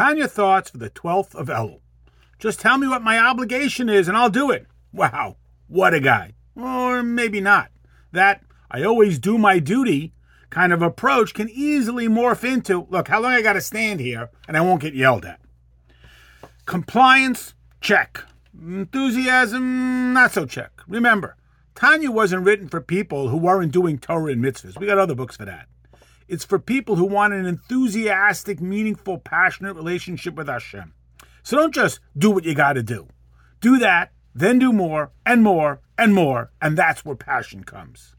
Tanya thoughts for the 12th of Elul. Just tell me what my obligation is and I'll do it. Wow, what a guy. Or maybe not. That I always do my duty kind of approach can easily morph into look, how long I got to stand here and I won't get yelled at. Compliance, check. Enthusiasm, not so check. Remember, Tanya wasn't written for people who weren't doing Torah and mitzvahs. We got other books for that. It's for people who want an enthusiastic, meaningful, passionate relationship with Hashem. So don't just do what you got to do. Do that, then do more and more and more, and that's where passion comes.